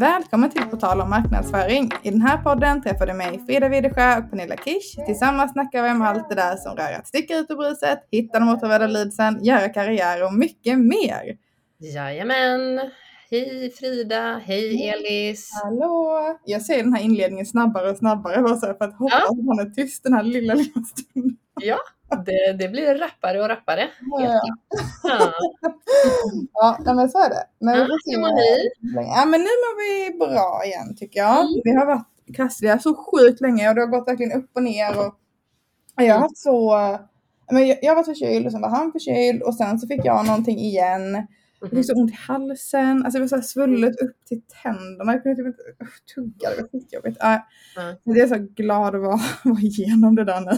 Välkommen till På tal om marknadsföring. I den här podden träffar du mig Frida Widesjö och Pernilla Kish. Tillsammans snackar vi om allt det där som rör att sticka ut ur bruset, hitta de återvärda leadsen, göra karriär och mycket mer. Jajamän! Hej Frida, hej Elis! Hallå! Jag ser den här inledningen snabbare och snabbare bara så här för att hoppas Ja. att man är tyst den här lilla, lilla stunden. Ja, det, det blir rappare och rappare. Ja, ja. Ja. Men så är det. Men vi Ja, får se. hur? Ja, men nu mår vi bra igen tycker jag. Mm. Vi har varit krassliga så sjukt länge och det har gått verkligen upp och ner. Och och jag har Mm. haft så... Men jag, jag var förkyld och sen var han förkyld och sen så fick jag någonting igen. Jag fick så ont i halsen. Alltså det var så svullet upp till tänderna. Jag kunde typ inte tugga. Det var skitjobbigt. Ja. Ja. Jag är så glad att vara, vara igenom det där nu.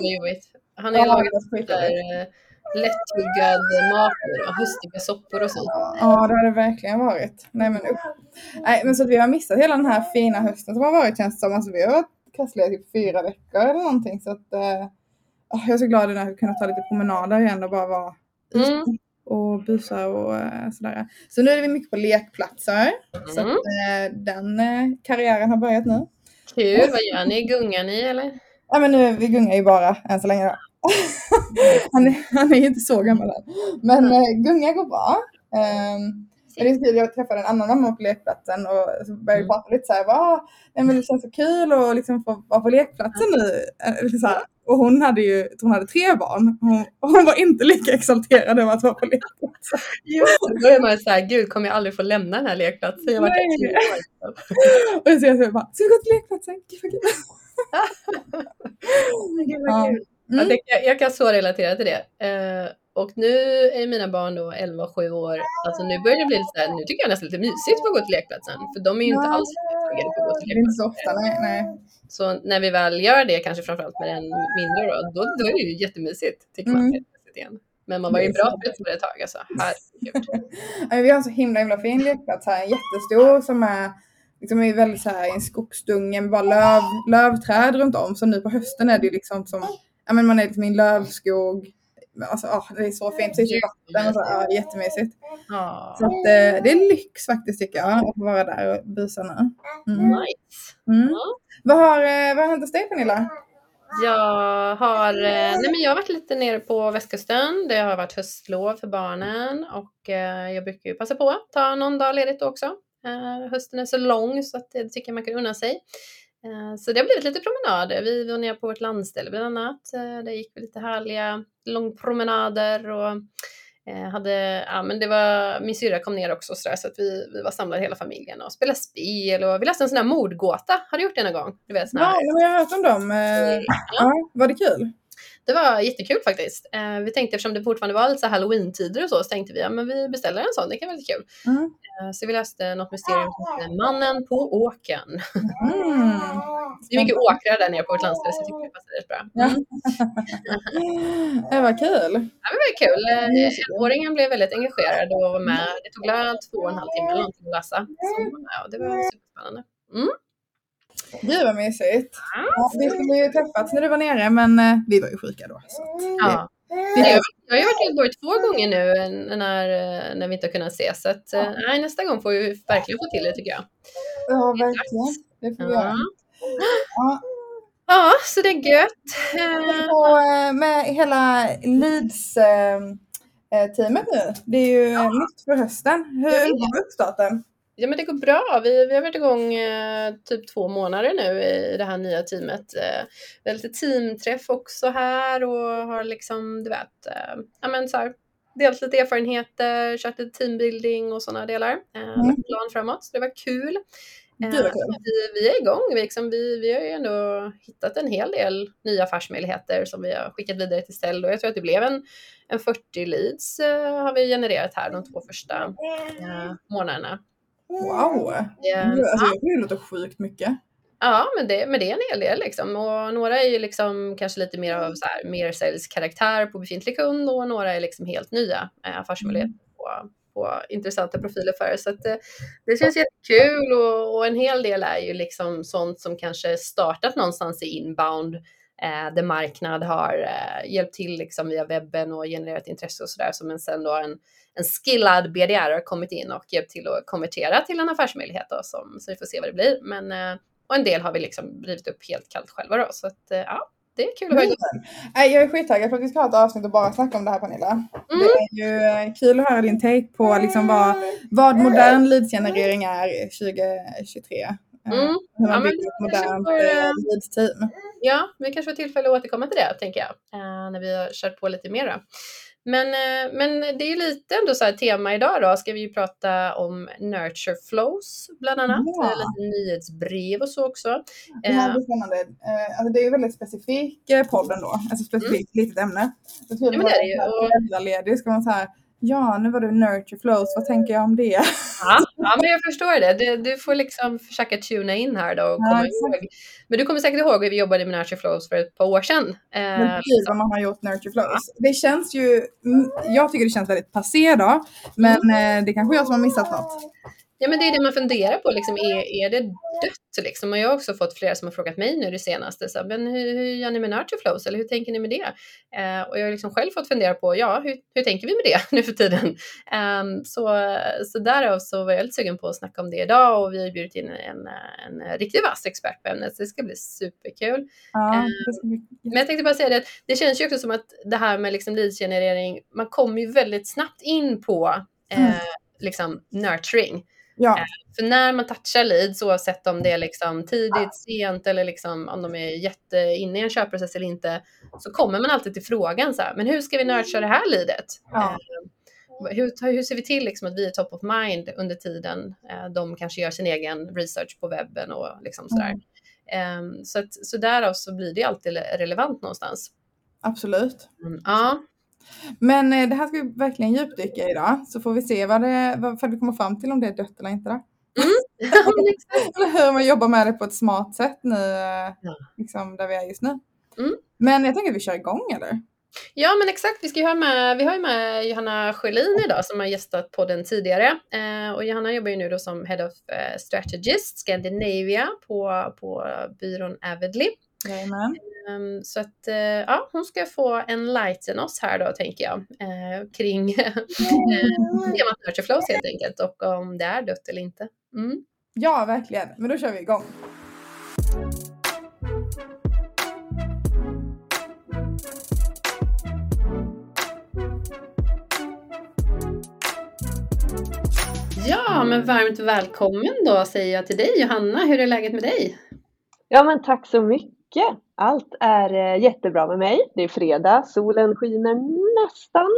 Jobbigt. Han har ju Ja, lagat där eh, lättuggad mat nu då, höstiga soppor och sånt. Ja, det har det verkligen varit. Nej, men usch. Nej, men så att vi har missat hela den här fina hösten som har varit känns som. Alltså, vi har varit krassliga i typ fyra veckor eller någonting. Så att, eh, jag är så glad att kunna ta lite promenader igen och bara vara Mm. och busa och eh, sådär. Så nu är vi mycket på lekplatser. Så att, Mm. eh, den eh, karriären har börjat nu. Kul, vad gör ni? Gungar ni eller? Ja, men nu, vi gungar ju bara än så länge då. han, är, han är inte så gammal än. Men eh, gunga går bra. Um, men det är kul, jag träffade en annan mamma på lekplatsen och så började vi Mm. prata lite såhär, va? Nej, men det känns så kul att liksom få vara på lekplatsen nu. Eh, så här. Och hon hade ju, hon hade tre barn. Hon, och hon var inte lika exalterad över att vara på lekplatsen. Jo, då är man såhär, gud kommer jag aldrig få lämna den här lekplatsen? Jag år. Och så jag så bara, ska vi gå till lekplatsen? Gud. Gud, kul. Mm. Det, jag, jag kan så relatera till det. Eh, och nu är mina barn då 11 och 7 år. Alltså nu börjar det bli lite så här, nu tycker jag nästan lite mysigt att gå till lekplatsen. För de är ju inte alls taggade på att gå till är inte så lekplatsen. ofta, nej. nej. Så när vi väl gör det, kanske framförallt med den mindre då, då, då är det ju jättemysigt. Tycker man. Mm. Igen. Men man var ju bra på det ett tag alltså. Herregud. Vi har en så himla himla fin lekplats här, en jättestor som är liksom är väldigt så här i en skogsdunge med bara löv, lövträd runt om. Så nu på hösten är det liksom som, ja men man är liksom i en lövskog. Alltså ja, det är så fint, precis i vatten och så, ja, jättemysigt. Ja. Så att, eh, det är lyx faktiskt tycker jag, att vara där och busa nu. Mm. Nice. Mm. Ja. Vad har, eh, vad har hänt hos dig Pernilla? Jag har, eh, nej men jag har varit lite nere på västkusten. Det har varit höstlov för barnen och eh, jag brukar ju passa på att ta någon dag ledigt också. Eh, hösten är så lång så att det tycker jag man kan unna sig. Eh, så det har blivit lite promenader. Vi var nere på vårt landställe bland annat. Eh, där gick vi lite härliga långpromenader och hade, ja men det var, min syrra kom ner också så, där, så att vi, vi var samlade hela familjen och spelade spel och vi läste en sån här mordgåta. Har du gjort det någon gång? Du vet, sån här, Ja, jag har hört om dem. Eh, ja, var det kul? Det var jättekul faktiskt. Eh, vi tänkte eftersom det fortfarande var lite halloween-tider och så, så tänkte vi ja, men vi beställer en sån, det kan vara lite kul. Mm. Eh, så vi läste något mysterium som heter Mannen på åkern. Mm. Det är mycket åkrar där nere på vårt landställe så jag tyckte det passade rätt bra. Ja. Det var kul. Ja, det var kul. Eh, Åringen blev väldigt engagerad och var med. Det tog väl två och en halv timme eller någonting att läsa. Så, ja, det var superspännande. Mm. Gud vad mysigt. Ja, vi skulle ju träffats när du var nere men eh, vi var ju sjuka då. Så det- Ja. Jag, jag har ju varit i Göteborg två gånger nu eh, när, eh, när vi inte har kunnat ses. Så att, eh, nej, nästa gång får vi verkligen få till det tycker jag. Ja, verkligen. Det får vi göra. Ja. Ja. Ja, så det är gött. Och med hela Leeds-teamet nu. Det är ju eh, nytt för hösten. Hur går uppstarten? Ja, men det går bra. Vi, vi har varit igång eh, typ två månader nu i det här nya teamet. Eh, vi har lite teamträff också här och har liksom, du vet, eh, ja men så här, delat lite erfarenheter, kört lite teambuilding och sådana delar. Eh, Mm. plan framåt, så det var kul. Eh, kul. vi, vi är igång. Vi, liksom, vi, vi har ju ändå hittat en hel del nya affärsmöjligheter som vi har skickat vidare till ställ och jag tror att det blev en, en 40 leads eh, har vi genererat här de två första eh, månaderna. Wow! Det, Alltså, jag tycker det låter sjukt mycket. Ja, men det, men det är en hel del liksom. Och några är ju liksom kanske lite mer av så här, mer säljskaraktär på befintlig kund och några är liksom helt nya eh, affärsmöjligheter på, på intressanta profiler för er. Så att, eh, det känns jättekul och, och en hel del är ju liksom sånt som kanske startat någonstans i inbound eh, där marknad har eh, hjälpt till liksom via webben och genererat intresse och sådär. Så men sen då en, en skillad BDR har kommit in och hjälpt till att konvertera till en affärsmöjlighet då, som, så vi får se vad det blir. Men, eh, och en del har vi liksom rivit upp helt kallt själva då. Så att, eh, ja, det är kul att höra. Nej, jag är skittaggad för att vi ska ha ett avsnitt och bara snacka om det här Pernilla. Mm. Det är ju eh, kul att höra din take på liksom vad, vad modern leadsgenerering är 2023. Eh, mm. Hur man ja, bygger ett modernt får, leadsteam. Ja, vi kanske får tillfälle att återkomma till det tänker jag. när vi har kört på lite mer. Då. Men, eh, men det är lite ändå så här tema idag då, ska vi ju prata om nurture flows bland annat, ja. lite nyhetsbrev och så också. Det här blir eh, spännande. Eh, alltså det är ju väldigt specifik podd ändå, alltså specifikt mm. litet ämne. Jag tror ja, men det är det ju. Föräldraledig ska man så här Ja, nu var det nurture flows. Vad tänker jag om det? Ja, ja men jag förstår det. Du, du får liksom försöka tuna in här då och ja, komma ihåg. Men du kommer säkert ihåg hur vi jobbade med nurture flows för ett par år sedan. Eh, men precis vad man har gjort nurture flows. Ja. Det känns ju, jag tycker det känns väldigt passé då, men mm. det är kanske jag som har missat något. Ja, men det är det man funderar på. Liksom, är, är det dött? Liksom? Och jag har också fått flera som har frågat mig nu det senaste. Så, men hur, hur gör ni med nurture flows? Eller hur tänker ni med det? Eh, och jag har liksom själv fått fundera på, ja, hur, hur tänker vi med det nu för tiden? Um, så, så därav så var jag lite sugen på att snacka om det idag och vi har bjudit in en, en, en riktigt vass expert på ämnet, så det ska bli superkul. Ja, um, men jag tänkte bara säga det att det känns ju också som att det här med liksom leadsgenerering, man kommer ju väldigt snabbt in på eh, mm. liksom nurturing. Ja. Eh, för när man touchar leads, oavsett om det är liksom tidigt, sent eller liksom om de är jätte inne i en köpprocess eller inte, så kommer man alltid till frågan så här, men hur ska vi nurtura det här leadet? Ja. Eh, hur, hur, ser vi till liksom att vi är top of mind under tiden eh, de kanske gör sin egen research på webben och liksom sådär. Mm. Um, så, att, så därav så blir det alltid relevant någonstans. Absolut. Mm, ja. Men eh, det här ska vi verkligen djupdyka i idag så får vi se vad det, vad, vi kommer fram till om det är dött eller inte. Då. Mm. eller hur man jobbar med det på ett smart sätt nu, eh, liksom där vi är just nu. Mm. Men jag tänker att vi kör igång eller? Ja men exakt, vi, ska ha med, vi har ju med Johanna Sjölin idag som har gästat podden tidigare. Eh, och Johanna jobbar ju nu då som Head of eh, Strategist Scandinavia på, på byrån Avidly. Jajamän. Um, så att uh, ja, hon ska få enlighten oss här då tänker jag uh, kring temat Nurture Flows helt enkelt och om det är dött eller inte. Mm. Ja, verkligen. Men då kör vi igång. Ja, men varmt välkommen då säger jag till dig Johanna. Hur är läget med dig? Ja, men tack så mycket. Allt är eh, jättebra med mig. Det är fredag, solen skiner nästan.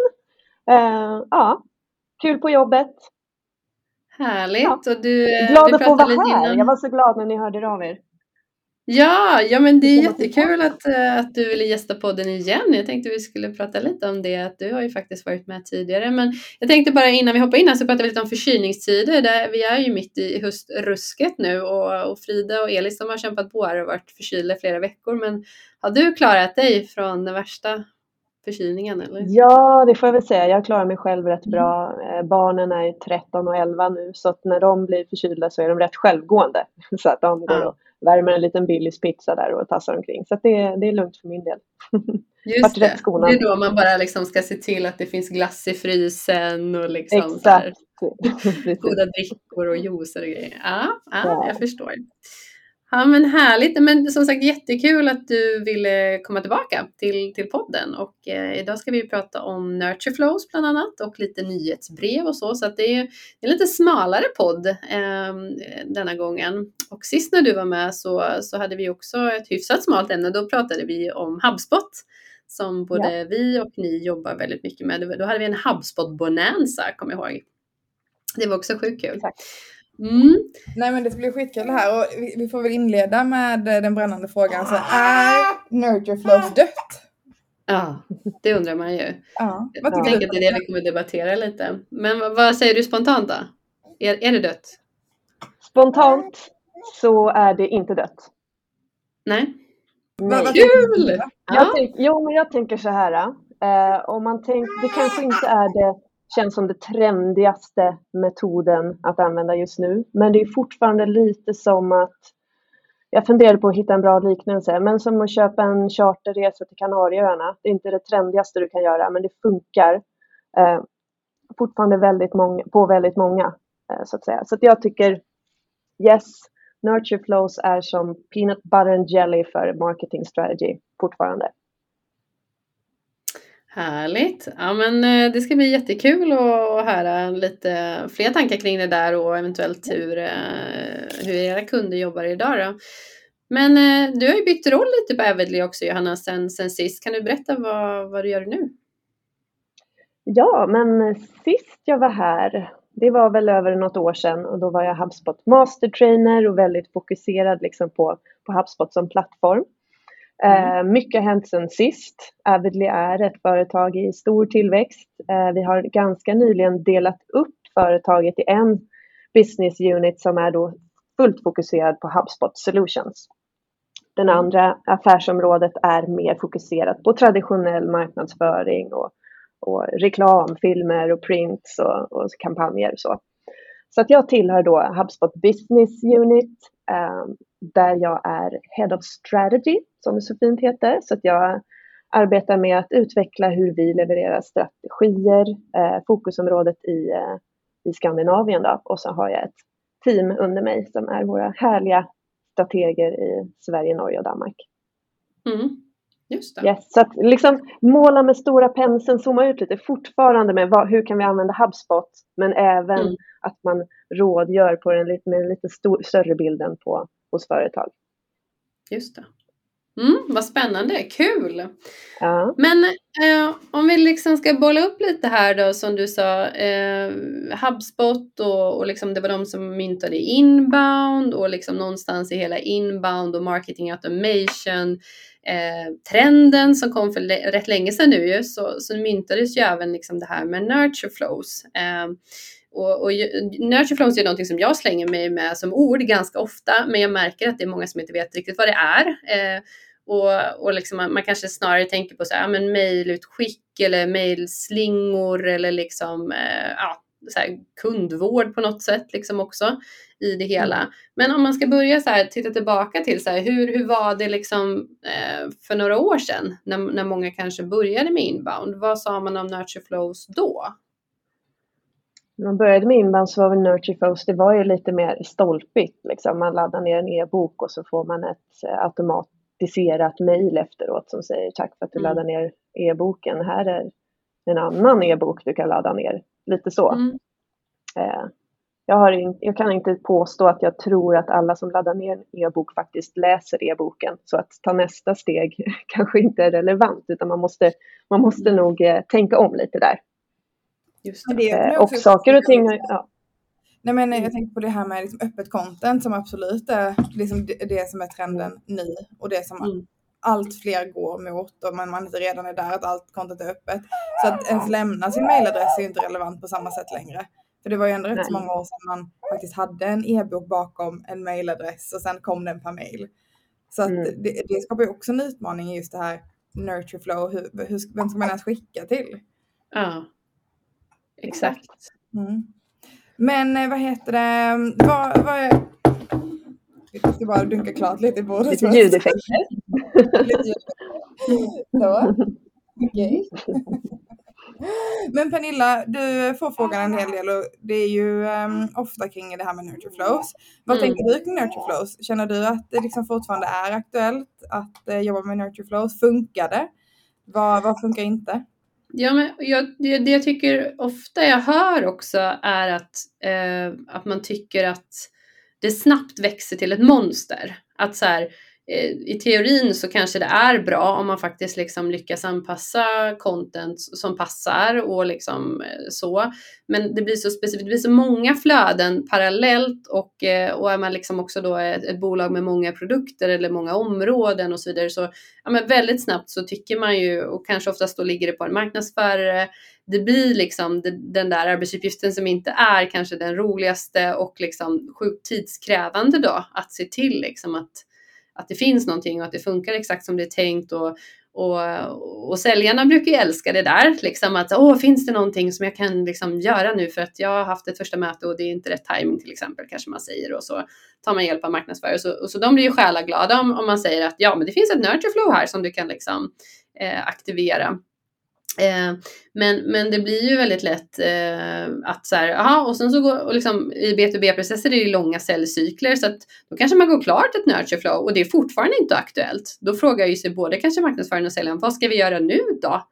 Uh, ja, kul på jobbet. Härligt. Ja. Och du, eh, glad att få vara här. Innan. Jag var så glad när ni hörde av er. Ja, ja men det är jättekul att, eh, att du ville gästa podden igen. Jag tänkte vi skulle prata lite om det, att du har ju faktiskt varit med tidigare. Men jag tänkte bara innan vi hoppar in här så pratar vi lite om förkylningstider. Där vi är ju mitt i höstrusket nu och, och Frida och Elis de har kämpat på här och varit förkylda flera veckor. Men har du klarat dig från den värsta förkylningen? Eller? Ja, det får jag väl säga. Jag klarar mig själv rätt bra. Eh, barnen är 13 och 11 nu så att när de blir förkylda så är de rätt självgående. Så att de går och värmer en liten Billys pizza där och tassar omkring. Så det, det är lugnt för min del. Just det. det är då man bara liksom ska se till att det finns glass i frysen och liksom Exakt. goda drickor och juicer och grejer. Ja, ja, jag förstår. Ja men härligt, men som sagt jättekul att du ville komma tillbaka till, till podden och eh, idag ska vi prata om Nurture Flows bland annat och lite nyhetsbrev och så så att det är en lite smalare podd eh, denna gången. Och sist när du var med så, så hade vi också ett hyfsat smalt ämne, då pratade vi om HubSpot som både ja. vi och ni jobbar väldigt mycket med. Då hade vi en HubSpot Bonanza, kommer jag ihåg. Det var också sjukt kul. Tack. Mm. Nej men det ska bli skitkul det här och vi, vi, får väl inleda med eh, den brännande frågan. Så är Nurture Flows dött? Ja, det undrar man ju. Ja, jag tänker att det är det vi kommer debattera lite. Men vad, säger du spontant då? Är, är det dött? Spontant så är det inte dött. Nej. Vad kul! Jag tänk, jo, men jag tänker så här. Eh, om man tänker, det kanske inte är det känns som det trendigaste metoden att använda just nu. Men det är fortfarande lite som att jag funderar på att hitta en bra liknelse, men som att köpa en charterresa till Kanarieöarna. Det är inte det trendigaste du kan göra, men det funkar eh, fortfarande väldigt många, på väldigt många, eh, så att säga. Så att jag tycker, yes, Nurture Flows är som peanut butter and jelly för marketing strategy fortfarande. Härligt! Ja men eh, det ska bli jättekul att höra lite fler tankar kring det där och eventuellt hur, eh, hur era kunder jobbar idag då. Men eh, du har ju bytt roll lite på Avidly också Johanna sen, sen sist. Kan du berätta vad, vad du gör nu? Ja, men sist jag var här, det var väl över något år sedan och då var jag HubSpot Master Trainer och väldigt fokuserad liksom på, på HubSpot som plattform. Mm. Eh, mycket har hänt sedan sist. Avidly är ett företag i stor tillväxt. Eh, vi har ganska nyligen delat upp företaget i en business unit som är då fullt fokuserad på HubSpot Solutions. Den mm. andra affärsområdet är mer fokuserat på traditionell marknadsföring och, och reklam, filmer och prints och, och kampanjer. Och så. så att jag tillhör då HubSpot Business Unit Ehm, där jag är Head of Strategy, som det så fint heter. Så att jag arbetar med att utveckla hur vi levererar strategier, eh, fokusområdet i, eh, i Skandinavien. Då. Och så har jag ett team under mig som är våra härliga strateger i Sverige, Norge och Danmark. Mm. Just det. Yes, så att liksom måla med stora penseln, zooma ut lite fortfarande med vad, hur kan vi använda HubSpot, men även mm. att man rådgör på den, med den lite stor, större bilden på, hos företag. Just det. Mm, vad spännande, kul! Ja. Men eh, om vi liksom ska bolla upp lite här då som du sa, eh, HubSpot och, och liksom det var de som myntade inbound och liksom någonstans i hela inbound och marketing automation eh, trenden som kom för rätt länge sedan nu ju, så, så myntades ju även liksom det här med nurture flows. Eh, och, och nurture flows är någonting som jag slänger mig med som ord ganska ofta, men jag märker att det är många som inte vet riktigt vad det är. Eh, och, och liksom man, man, kanske snarare tänker på så här, men mejlutskick eller mejlslingor eller liksom, eh, ja, så här, kundvård på något sätt liksom också i det hela. Mm. Men om man ska börja så här, titta tillbaka till så här, hur, hur var det liksom eh, för några år sedan när, när många kanske började med inbound? Vad sa man om nurture flows då? När man började med inbound så var väl nurture flows, det var ju lite mer stolpigt liksom. Man laddar ner en e-bok och så får man ett eh, automatiserat mejl efteråt som säger tack för att du mm. laddar ner e-boken. Här är en annan e-bok du kan ladda ner. Lite så. Mm. Eh, jag, har in, jag kan inte påstå att jag tror att alla som laddar ner en e-bok faktiskt läser e-boken. Så att ta nästa steg kanske inte är relevant utan man måste, man måste mm. nog eh, tänka om lite där. Just det. Eh, och saker och ting, ja. Nej, men jag tänkte på det här med liksom öppet content som absolut är liksom det, det som är trenden nu och det som mm. allt fler går mot och man, man inte redan är där att allt content är öppet. Så att ens lämna sin mailadress är inte relevant på samma sätt längre. För det var ju ändå rätt så många år sedan man faktiskt hade en e-bok bakom en mailadress och sen kom den per mail. Så att mm. det, det skapar ju också en utmaning i just det här nurture flow. Hur, hur, vem ska man ens skicka till? Ja, exakt. Mm. Men eh, vad heter det, vad, vad. Jag ska bara dunka klart lite i bordet. Lite ljudeffekter. Så. Okay. Men Pernilla, du får frågan en hel del och det är ju um, ofta kring det här med nurture flows. Vad mm. tänker du kring nurture flows? Känner du att det liksom fortfarande är aktuellt att uh, jobba med nurture flows? Funkar det? Vad, vad funkar inte? Ja, men jag, det, det jag tycker ofta jag hör också är att, eh, att man tycker att det snabbt växer till ett monster. Att så här, Eh, i teorin så kanske det är bra om man faktiskt liksom lyckas anpassa content som passar och liksom eh, så. Men det blir så specifikt, det blir så många flöden parallellt och, eh, och är man liksom också då ett, ett, bolag med många produkter eller många områden och så vidare så ja, men väldigt snabbt så tycker man ju och kanske oftast då ligger det på en marknadsförare. Det blir liksom den där arbetsuppgiften som inte är kanske den roligaste och liksom sjukt tidskrävande då att se till liksom att att det finns någonting och att det funkar exakt som det är tänkt och, och, och säljarna brukar ju älska det där, liksom att åh, finns det någonting som jag kan liksom göra nu för att jag har haft ett första möte och det är inte rätt timing till exempel, kanske man säger och så tar man hjälp av marknadsförare. Så, och så de blir ju själaglada om, om man säger att ja, men det finns ett nurture flow här som du kan liksom eh, aktivera. Eh, men, men det blir ju väldigt lätt eh, att så här, aha, och sen så går, och liksom, i B2B-processer är det ju långa säljcykler så att då kanske man går klart ett nurture flow och det är fortfarande inte aktuellt. Då frågar ju sig både kanske marknadsföraren och säljaren, vad ska vi göra nu då?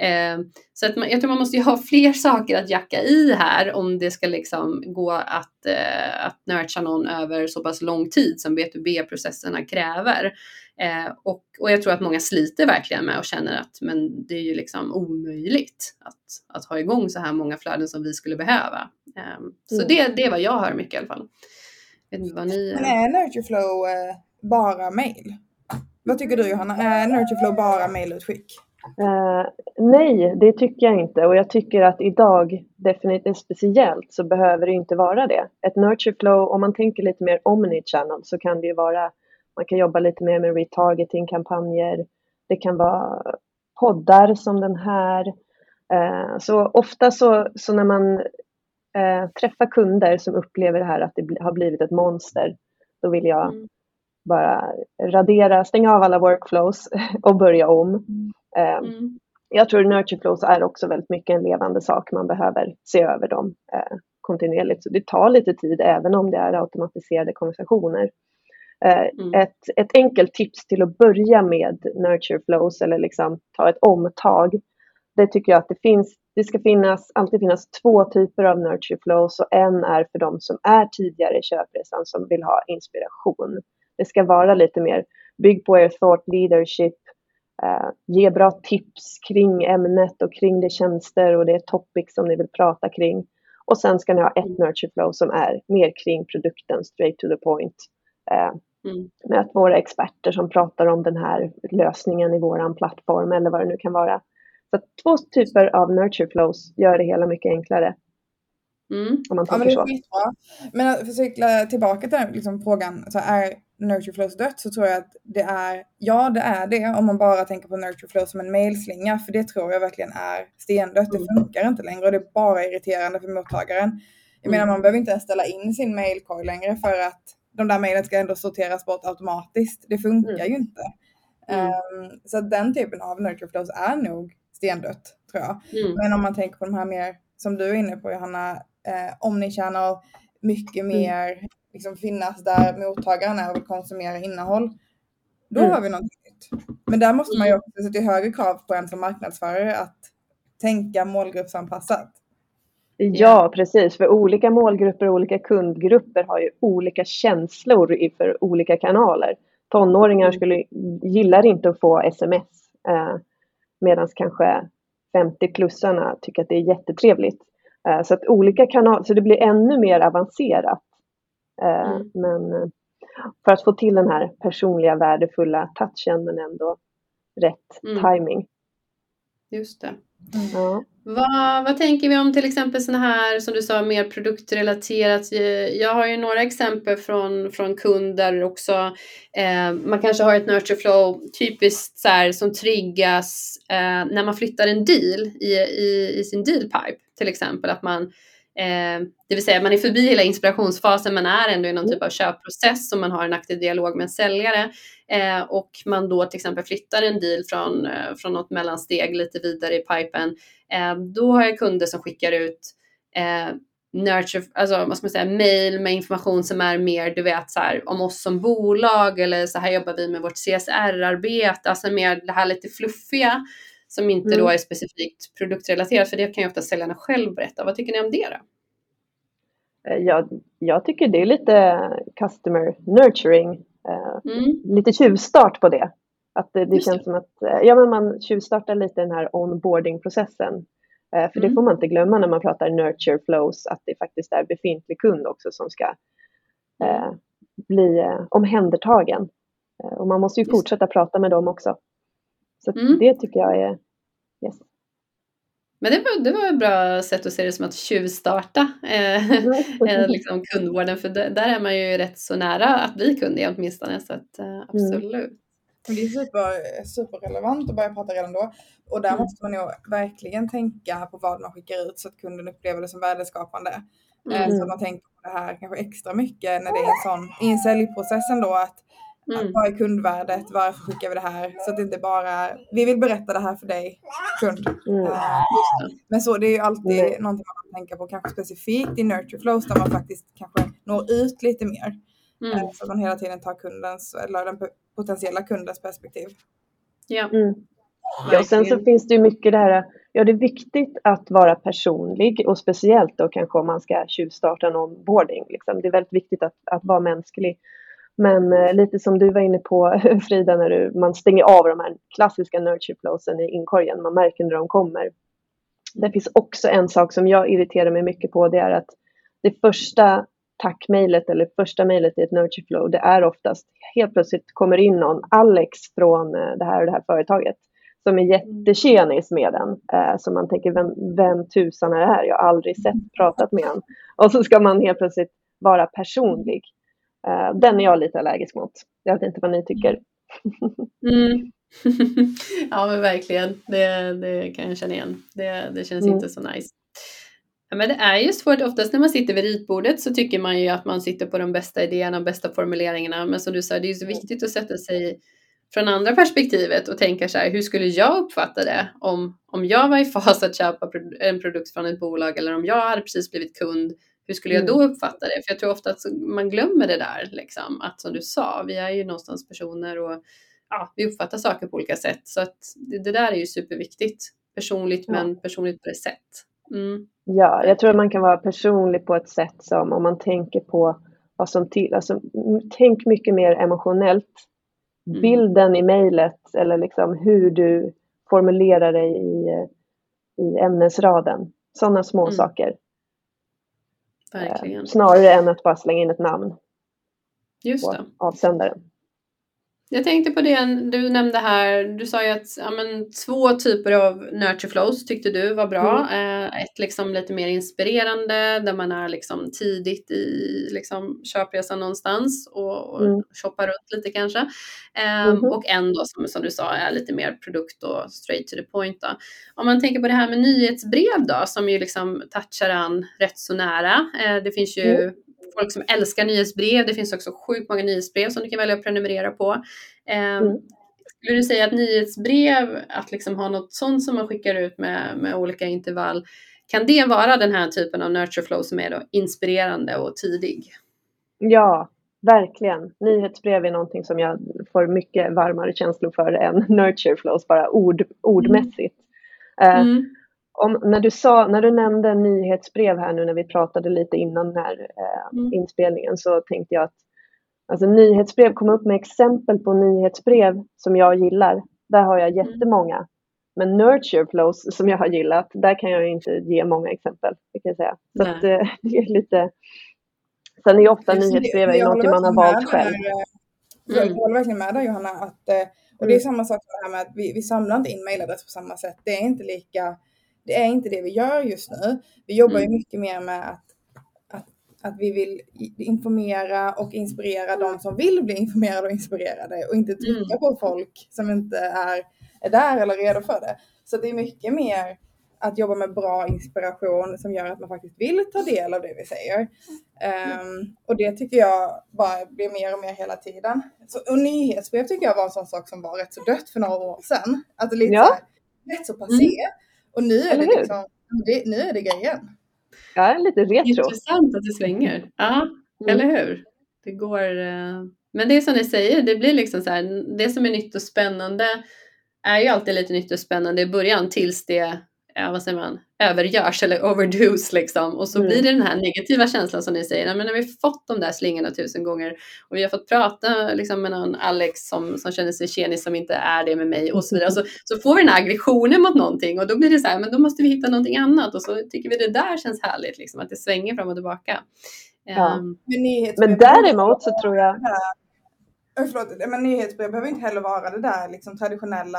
Eh, så att man, jag tror man måste ju ha fler saker att jacka i här om det ska liksom gå att, eh, att nurtura någon över så pass lång tid som B2B-processerna kräver. Eh, och, och jag tror att många sliter verkligen med och känner att men det är ju liksom omöjligt att, att ha igång så här många flöden som vi skulle behöva. Eh, så mm. det, det är vad jag hör mycket i alla fall. Vet inte vad ni... Men är Nurtureflow eh, bara mail? Vad tycker du Johanna? Är Nurtureflow bara mailutskick? Uh, nej, det tycker jag inte och jag tycker att idag, definitivt speciellt, så behöver det inte vara det. Ett nurture flow, om man tänker lite mer omni-channel så kan det ju vara man kan jobba lite mer med retargeting-kampanjer. Det kan vara poddar som den här. Eh, så ofta så, så när man eh, träffar kunder som upplever det här att det har blivit ett monster, då vill jag mm. bara radera, stänga av alla workflows och börja om. Mm. Eh, mm. Jag tror nurture flows är också väldigt mycket en levande sak. Man behöver se över dem kontinuerligt. Så det tar lite tid även om det är automatiserade konversationer. Eh, mm. Ett, ett enkelt tips till att börja med nurture flows eller liksom ta ett omtag. Det tycker jag att det finns. Det ska finnas, alltid finnas två typer av nurture flows och en är för de som är tidigare i köpresan som vill ha inspiration. Det ska vara lite mer bygg på er thought leadership, eh, ge bra tips kring ämnet och kring de tjänster och det topic som ni vill prata kring. Och sen ska ni ha ett mm. nurture flow som är mer kring produkten, straight to the point. Eh, mm. Med att våra experter som pratar om den här lösningen i våran plattform eller vad det nu kan vara. Så två typer av nurture flows gör det hela mycket enklare. Mm. Om man tänker ja, men det är så. Men att försöka tillbaka till den liksom, frågan, så är nurture flows dött så tror jag att det är, ja det är det om man bara tänker på nurture flow som en mailslinga för det tror jag verkligen är stendött. Det mm. funkar inte längre och det är bara irriterande för mottagaren. Jag menar mm. man behöver inte ens ställa in sin mailkorg längre för att de där mejlen ska ändå sorteras bort automatiskt. Det funkar mm. ju inte. Mm. Um, så den typen av nurture flows är nog stendött tror jag. Mm. Men om man tänker på de här mer som du är inne på Johanna, eh, omnichannel, mycket mm. mer liksom finnas där mottagaren är och konsumera innehåll. Då mm. har vi något nytt. Men där måste man ju mm. också sätta högre krav på en som marknadsförare att tänka målgruppsanpassat. Ja, precis. För olika målgrupper och olika kundgrupper har ju olika känslor för olika kanaler. Tonåringar mm. skulle, gillar inte att få sms eh, medan kanske 50-plussarna tycker att det är jättetrevligt. Eh, så att olika kanaler, så det blir ännu mer avancerat. Eh, mm. Men eh, för att få till den här personliga värdefulla touchen men ändå rätt mm. timing. Just det. Mm. Vad, vad tänker vi om till exempel sådana här som du sa mer produktrelaterat? Eh, jag har ju några exempel från, från kunder också. Eh, man kanske har ett nurture flow typiskt så här, som triggas eh, när man flyttar en deal i, i, i sin deal pipe till exempel. Att man Eh, det vill säga man är förbi hela inspirationsfasen, man är ändå i någon typ av köpprocess och man har en aktiv dialog med en säljare. Eh, och man då till exempel flyttar en deal från, eh, från något mellansteg lite vidare i pipen. Eh, då har jag kunder som skickar ut eh, nurture, alltså vad ska man säga, mail med information som är mer, du vet, så här, om oss som bolag eller så här jobbar vi med vårt CSR-arbete, alltså mer det här lite fluffiga som inte mm. då är specifikt produktrelaterat, för det kan ju ofta säljarna själv berätta. Vad tycker ni om det då? Eh, jag, jag tycker det är lite customer nurturing, eh, mm. lite tjuvstart på det. Att det, det känns som att eh, ja, men man tjuvstartar lite den här onboarding-processen. För mm. det får man inte glömma när man pratar nurture flows, att det faktiskt är befintlig kund också som ska eh, bli eh, omhändertagen. Och man måste ju Just. fortsätta prata med dem också. Så mm. det tycker jag är yes. Men det var, det var ett bra sätt att se det som att tjuvstarta eh, eh, liksom kundvården för där är man ju rätt så nära att bli kund åtminstone så att, eh, mm. absolut. Mm. Men det är super, superrelevant att börja prata redan då. Och där Mm. måste man nog verkligen tänka på vad man skickar ut så att kunden upplever det som värdeskapande. Eh, Mm. Så att man tänker på det här kanske extra mycket när det är en sån, i en säljprocess ändå att Mm. vad är kundvärdet, varför skickar vi det här? Så att det inte bara, vi vill berätta det här för dig, kund. Mm. Eh, Men så det är ju alltid Nej. någonting man kan tänka på, kanske specifikt i nurture flows där man faktiskt kanske når ut lite mer. Mm. Eh, Så att man hela tiden tar kundens, eller den potentiella kundens perspektiv. Ja, Mm. Ja, och sen så finns det ju mycket det här, ja det är viktigt att vara personlig och speciellt då kanske om man ska tjuvstarta en onboarding. Liksom. Det är väldigt viktigt att, att vara mänsklig. Men eh, lite som du var inne på Frida, när du, man stänger av de här klassiska nurture flowsen i inkorgen, man märker när de kommer. Det finns också en sak som jag irriterar mig mycket på, det är att det första tackmejlet eller första mejlet i ett nurture flow, det är oftast helt plötsligt kommer in någon, Alex från eh, det här och det här företaget, som är jättetjenis med den. Eh, så man tänker, vem, vem tusan är det här? Jag har aldrig sett, pratat med honom. Och så ska man helt plötsligt vara personlig. Eh, den är jag lite allergisk mot. Jag vet inte vad ni tycker. Mm. ja men verkligen, det, det kan jag känna igen. Det, det känns Mm. inte så nice. Ja, men det är ju svårt, oftast när man sitter vid ritbordet så tycker man ju att man sitter på de bästa idéerna och bästa formuleringarna. Men som du sa, det är ju så viktigt att sätta sig från andra perspektivet och tänka så här, hur skulle jag uppfatta det om, om jag var i fas att köpa en produkt från ett bolag eller om jag hade precis blivit kund, hur skulle jag då uppfatta det? För jag tror ofta att man glömmer det där, liksom, att som du sa, vi är ju någonstans personer och ja, vi uppfattar saker på olika sätt. Så att det, det där är ju superviktigt. Personligt, Ja. men personligt på ett sätt. Mm. Ja, jag tror att man kan vara personlig på ett sätt som om man tänker på vad som till, alltså tänk mycket mer emotionellt. Mm. Bilden i mejlet eller liksom hur du formulerar dig i, i ämnesraden. Sådana små Mm. saker. Verkligen. snarare än att bara slänga in ett namn Just på det. avsändaren. Jag tänkte på det du nämnde här. Du sa ju att ja, men, två typer av nurture flows tyckte du var bra. Eh, ett liksom lite mer inspirerande där man är liksom tidigt i liksom, köpresan någonstans och, och Mm. shoppar runt lite kanske. Mhm. Och en då som, som du sa är lite mer produkt och straight to the point. Då. Om man tänker på det här med nyhetsbrev då som ju liksom touchar an rätt så nära. Eh, det finns ju Mm. Folk som älskar nyhetsbrev. Det finns också sjukt många nyhetsbrev som du kan välja att prenumerera på. Eh, Mm. Skulle du säga att nyhetsbrev, att liksom ha något sånt som man skickar ut med, med olika intervall, kan det vara den här typen av nurture flow som är då inspirerande och tidig? Ja, verkligen. Nyhetsbrev är någonting som jag får mycket varmare känslor för än nurture flows, bara ord, ordmässigt. Eh, Mm. Om, när, du sa, när du nämnde nyhetsbrev här nu när vi pratade lite innan den här eh, Mm. inspelningen så tänkte jag att alltså, nyhetsbrev kom upp med exempel på nyhetsbrev som jag gillar. Där har jag Mm. jättemånga. Men nurture flows som jag har gillat, där kan jag ju inte ge många exempel. Det kan jag säga. Så att, eh, det är lite... Sen är ju ofta nyhetsbrev är håller man har valt med själv. eh, Mm. Jag håller verkligen med dig Johanna. Att, eh, och det är Mm. samma sak som det här med att vi, vi samlar inte in mejladress på samma sätt. Det är inte lika, det är inte det vi gör just nu. Vi jobbar ju Mm. mycket mer med att, att, vi vill informera och inspirera de som vill bli informerade och inspirerade och inte trycka Mm. på folk som inte är, är där eller redo för det. Så det är mycket mer att jobba med bra inspiration som gör att man faktiskt vill ta del av det vi säger. Ehm, och det tycker jag bara blir mer och mer hela tiden. Så, och nyhetsbrev tycker jag var en sån sak som var rätt så dött för några år sedan. Alltså lite Ja. så här, rätt så passé. Och nu är Eller det liksom, det, nu är det grejen. Ja, lite retro. Intressant att det svänger. Ja, Mm. eller hur? Det går... eh, Men det är som ni säger, det blir liksom så här, det som är nytt och spännande är ju alltid lite nytt och spännande i början tills det, ja, vad säger man, övergörs eller overdos liksom. Och så Mm. blir det den här negativa känslan som ni säger, "Nej, men när vi fått de där slingorna tusen gånger och vi har fått prata liksom, med någon Alex som, som känner sig tjenis som inte är det med mig och så vidare. Så, så får vi den här aggressionen mot någonting och då blir det så här, men då måste vi hitta någonting annat och så tycker vi det där känns härligt, liksom, att det svänger fram och tillbaka. Ja. Ehm, Men, nyhetsbrev Men däremot så tror jag... förlåt, men nyhetsbrev behöver inte heller vara det där liksom traditionella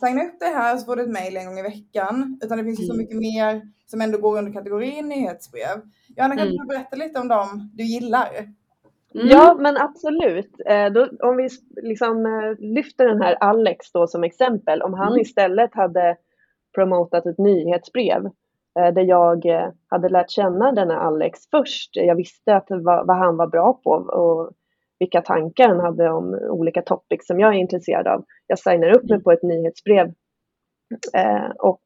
signa upp dig här så får du ett mail en gång i veckan. Utan det finns ju så Mm. mycket mer som ändå går under kategorin nyhetsbrev. Johanna, kan Mm. du berätta lite om dem du gillar? Mm. Ja, men absolut. Eh, då, om vi liksom eh, lyfter den här Alex då som exempel, om han mm. istället hade promotat ett nyhetsbrev eh, där jag hade lärt känna denna Alex först. Jag visste att vad, vad han var bra på och vilka tankar han hade om olika topics som jag är intresserad av. Jag signar upp mig mm. på ett nyhetsbrev och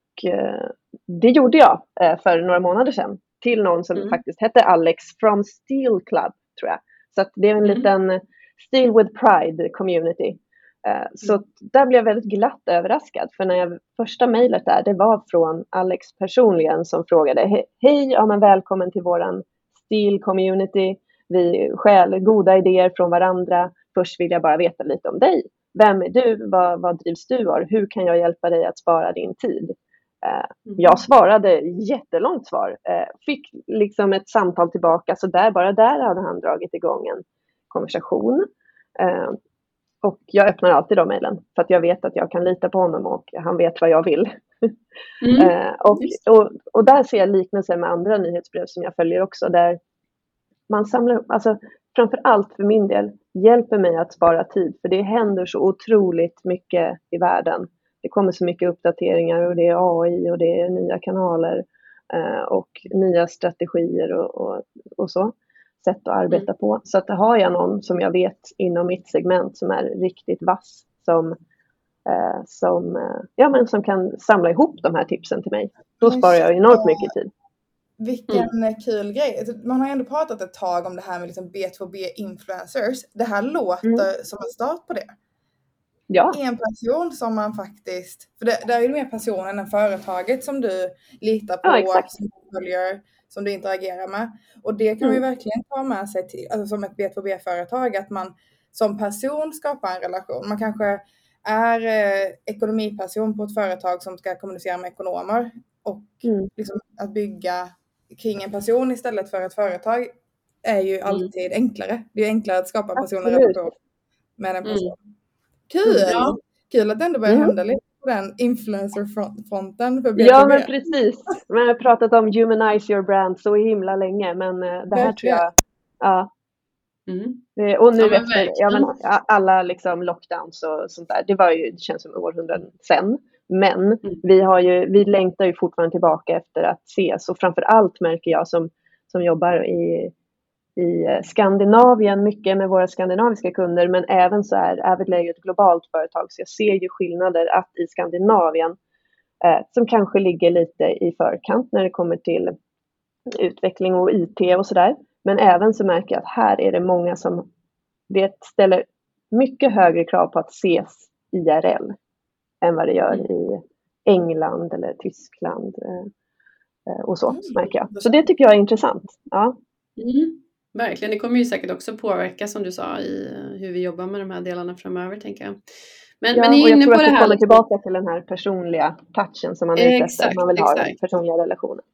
det gjorde jag för några månader sedan till någon som mm. faktiskt hette Alex from Steel Club, tror jag. Så att det är en mm. liten Steel with Pride community. Uh, så mm. där blev jag väldigt glatt överraskad, för när jag första mejlet där, det var från Alex personligen som frågade Hej, ja men välkommen till våran Steel community. Vi stjäl goda idéer från varandra. Först vill jag bara veta lite om dig. Vem är du? Vad, vad drivs du av? Hur kan jag hjälpa dig att spara din tid? Eh, mm. Jag svarade jättelångt svar, eh, fick liksom ett samtal tillbaka, så där, bara där hade han dragit igång en konversation. Eh, och jag öppnar alltid de mejlen för att jag vet att jag kan lita på honom och han vet vad jag vill. Mm. och, och, och, där ser jag liknelser med andra nyhetsbrev som jag följer också, där man samlar alltså framför allt för min del, hjälper mig att spara tid, för det händer så otroligt mycket i världen det kommer så mycket uppdateringar och det är AI och det är nya kanaler eh, och nya strategier och, och, och, så sätt att arbeta mm. på. Så att har jag någon som jag vet inom mitt segment som är riktigt vass som, eh, som, eh, ja, men som kan samla ihop de här tipsen till mig, då sparar jag enormt mycket tid. Vilken mm. kul grej. Alltså, man har ju ändå pratat ett tag om det här med liksom B2B influencers. Det här låter mm. som en start på det. Ja. En person som man faktiskt, för det, det är ju mer personen än företaget som du litar på, ja, som du följer, som du interagerar med. Och det kan mm. man ju verkligen ta med sig till, alltså som ett B2B-företag, att man som person skapar en relation. Man kanske är eh, ekonomiperson på ett företag som ska kommunicera med ekonomer och mm. liksom att bygga kring en person istället för ett företag är ju mm. alltid mm. enklare. Det är enklare att skapa personlig relation med en person. Mm. Kul! Ja. Kul att det ändå börjar mm. hända lite på den influencer-fronten för B2B. Ja, men precis. Man har pratat om humanize your brand så himla länge, men eh, det här tror jag, ja. Mm. Eh, och nu ja, efter ja, men, alla liksom lockdowns och sånt där, det var ju, det känns som århundraden sen. Men mm. vi, har ju, vi längtar ju fortfarande tillbaka efter att ses och framför allt märker jag som, som jobbar i i eh, Skandinavien mycket med våra skandinaviska kunder men även så är Avidly ett globalt företag så jag ser ju skillnader att i Skandinavien eh, som kanske ligger lite i förkant när det kommer till utveckling och IT och sådär. Men även så märker jag att här är det många som det ställer mycket högre krav på att ses IRL än vad det gör mm. i England eller Tyskland eh, eh och så, mm. märker jag. Så det tycker jag är intressant. Ja. Mm. Verkligen, det kommer ju säkert också påverka som du sa i hur vi jobbar med de här delarna framöver tänker jag. Men, ja, men ni är inne på det här. Jag tror att det kommer tillbaka till den här personliga touchen som man är ute efter. Man vill exakt. ha personliga relationer.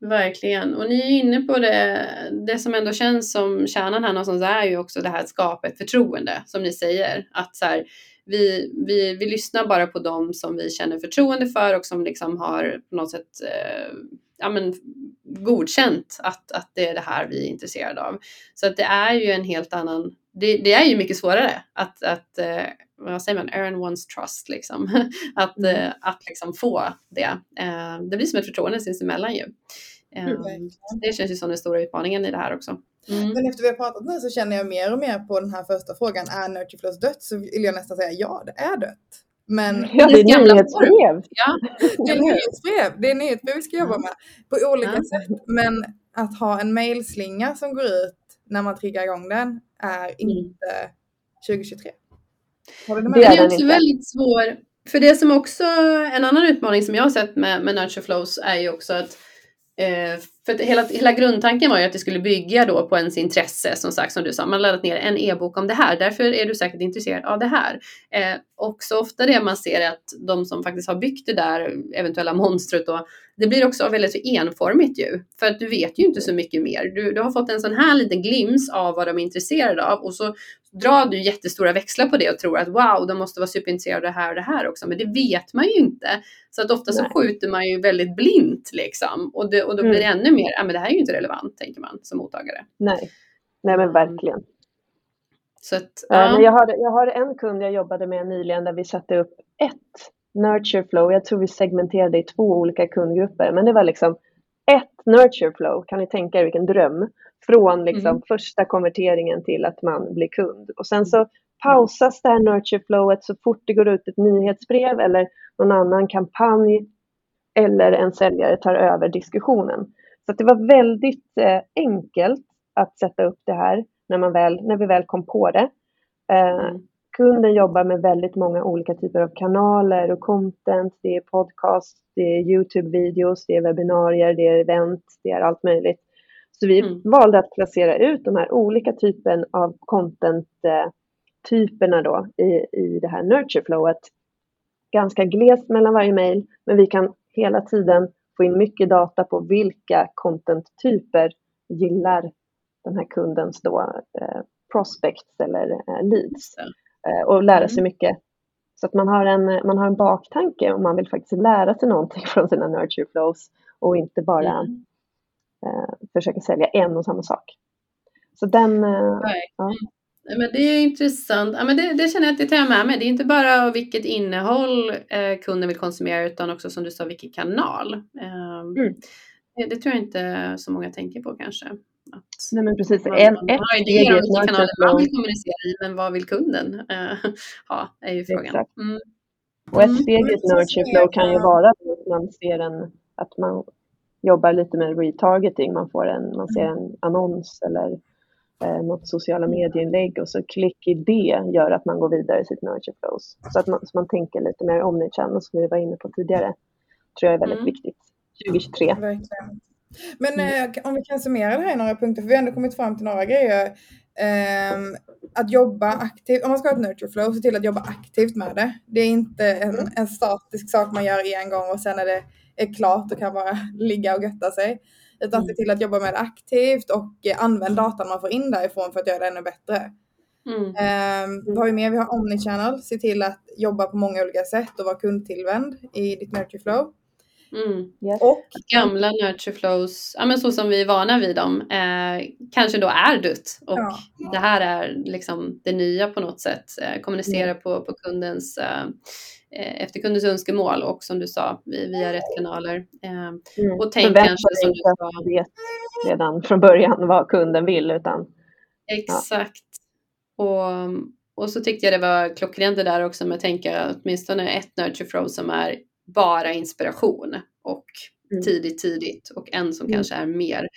Verkligen, och ni är inne på det, det som ändå känns som kärnan här någonstans är ju också det här att skapa ett förtroende som ni säger. Att så här, vi, vi, vi lyssnar bara på dem som vi känner förtroende för och som liksom har på något sätt eh, ja, men, godkänt att, att det är det här vi är intresserade av. Så att det är ju en helt annan, det, det är ju mycket svårare att, att eh, vad säger man, earn one's trust liksom. att, mm. eh, att liksom få det. Eh, det blir som ett förtroende sinsemellan ju. Mm. Det känns ju som den stora utmaningen i det här också. Mm. Men efter vi har pratat nu så känner jag mer och mer på den här första frågan, är Nurtureflows dött? Så vill jag nästan säga ja, det är dött. Men ja, det är nyhetsbrev. Ja, det är nyhetsbrev. Det är nyhetsbrev vi ska jobba med på olika ja. sätt. Men att ha en mailslinga som går ut när man triggar igång den är mm. inte 2023. Det är också väldigt svår. För det som också, en annan utmaning som jag har sett med, med Nurture Flows är ju också att Eh, för hela, hela grundtanken var ju att det skulle bygga då på ens intresse, som sagt, som du sa. Man har laddat ner en e-bok om det här, därför är du säkert intresserad av det här. Eh, och så ofta det man ser är att de som faktiskt har byggt det där eventuella monstret då, det blir också väldigt enformigt ju. För att du vet ju inte så mycket mer. Du, du har fått en sån här liten glimt av vad de är intresserade av och så drar du jättestora växlar på det och tror att wow, de måste vara superintresserade av det här och det här också. Men det vet man ju inte. Så att ofta så skjuter man ju väldigt blint liksom. Och, det, och då blir det mm. ännu mer, ja men det här är ju inte relevant tänker man som mottagare. Nej. Nej men verkligen. Så att, ja. Jag, har, jag har en kund jag jobbade med nyligen där vi satte upp ett nurture flow. Jag tror vi segmenterade i två olika kundgrupper, men det var liksom ett nurture flow. Kan ni tänka er vilken dröm? Från liksom Mm. första konverteringen till att man blir kund. Och sen så pausas det här nurture flowet så fort det går ut ett nyhetsbrev eller någon annan kampanj eller en säljare tar över diskussionen. Så det var väldigt eh, enkelt att sätta upp det här när, man väl, när vi väl kom på det. Eh, Mm. Kunden jobbar med väldigt många olika typer av kanaler och content. Det är podcast, det är Youtube-videos, det är webbinarier, det är event, det är allt möjligt. Så vi Mm. valde att placera ut de här olika typen av content-typerna då i, i det här nurture flowet. Ganska glest mellan varje mail, men vi kan hela tiden få in mycket data på vilka content-typer gillar den här kundens då, eh, prospects eller eh, leads och lära Mm. sig mycket. Så att man har, en, man har en baktanke om man vill faktiskt lära sig någonting från sina nurture flows och inte bara Mm. eh, försöka sälja en och samma sak. Så den, eh, ja. Nej, Men det är intressant. Ja, men det, det känner jag att det tar jag med mig. Det är inte bara vilket innehåll eh, kunden vill konsumera utan också som du sa vilken kanal. Eh, Mm. det, det tror jag inte så många tänker på kanske. Att nej men precis, man, en, man ett har idéer om ett vilka kanaler man vill kommunicera i men vad vill kunden eh, ha är ju frågan. Exakt. Mm. och ett Mm. steg i ett nurture flow kan ju vara att man ser en, att man jobbar lite med retargeting, man, får en, man ser en annons eller eh, något sociala medieinlägg och så klick i det gör att man går vidare i sitt nurture flows. Så att man, så man tänker lite mer omnichannel som vi var inne på tidigare. tror jag är väldigt Mm. viktigt. 2023. Verkligen. Men Mm. eh, om vi kan summera det här i några punkter, för vi har ändå kommit fram till några grejer. Ehm, att jobba aktivt, om man ska ha ett nurture flow, se till att jobba aktivt med det. Det är inte en, Mm. en statisk sak man gör en gång och sen är det är klart och kan bara ligga och götta sig. Utan Mm. se till att jobba med det aktivt och eh, använd datan man får in därifrån för att göra det ännu bättre. Mm. Ehm, vad har vi mer? Vi har omnichannel, se till att jobba på många olika sätt och vara kundtillvänd i ditt nurture flow. Mm. Yes. Och Gamla nurture flows, ja, men så som vi är vana vid dem, eh, kanske då är dött. Och Ja. det här är liksom det nya på något sätt. Eh, kommunicera Mm. på, på kundens, eh, eh, efter kundens önskemål och som du sa, vi- via rätt kanaler. Eh, Mm. och tänk Förvänta kanske som du sa, vet redan från början vad kunden vill utan Exakt. Och, och så tyckte jag det var klockrent det där också med att tänka åtminstone ett nurture flow som är bara inspiration och Mm. tidigt, tidigt och en som Mm. kanske är mer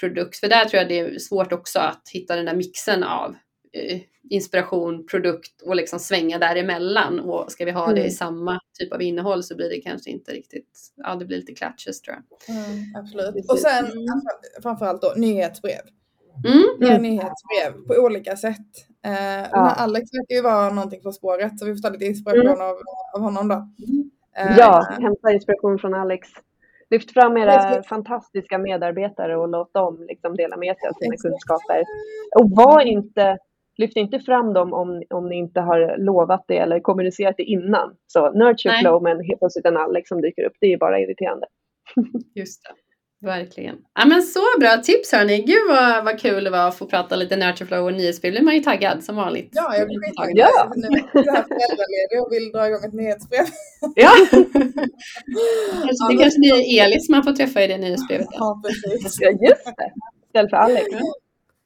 produkt. För där tror jag det är svårt också att hitta den där mixen av eh, inspiration, produkt och liksom svänga däremellan. Och ska vi ha det i Mm. samma typ av innehåll så blir det kanske inte riktigt, ja det blir lite clashes tror jag. Mm, absolut. Och sen Mm. framför- framförallt då nyhetsbrev. Mm. Mm. nyhetsbrev på olika sätt. Eh, här Alex verkar ju vara någonting på spåret så vi får ta lite inspiration av, av honom då. Mm. Ja, hämta inspiration från Alex. Lyft fram era fantastiska medarbetare och låt dem liksom dela med sig av sina kunskaper. Och var inte, lyft inte fram dem om, om ni inte har lovat det eller kommunicerat det innan. Så nurture Nej. flow men helt plötsligt en Alex som dyker upp, det är bara irriterande. Just det. Verkligen. Ja, men så bra tips hörni. Gud vad, vad kul det var att få prata lite nurture flow och nyhetsbrev. Nu är man ju taggad som vanligt. Ja, jag blir skittaggad. Ja. Nu är jag här föräldraledig och vill dra igång ett nyhetsbrev. Ja. Kanske, det kanske blir Elis man får träffa i det nyhetsbrevet. Ja. Ja, precis. Ja, just det. Istället för Alex.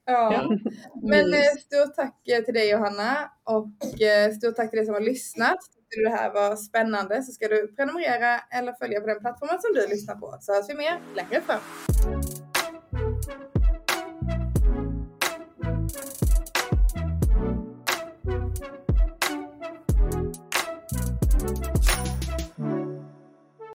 Ja. Men eh, stort tack till dig Johanna och eh, stort tack till dig som har lyssnat. Tyckte du det här var spännande så ska du prenumerera eller följa på den plattformen som du lyssnar på så hörs vi mer längre fram.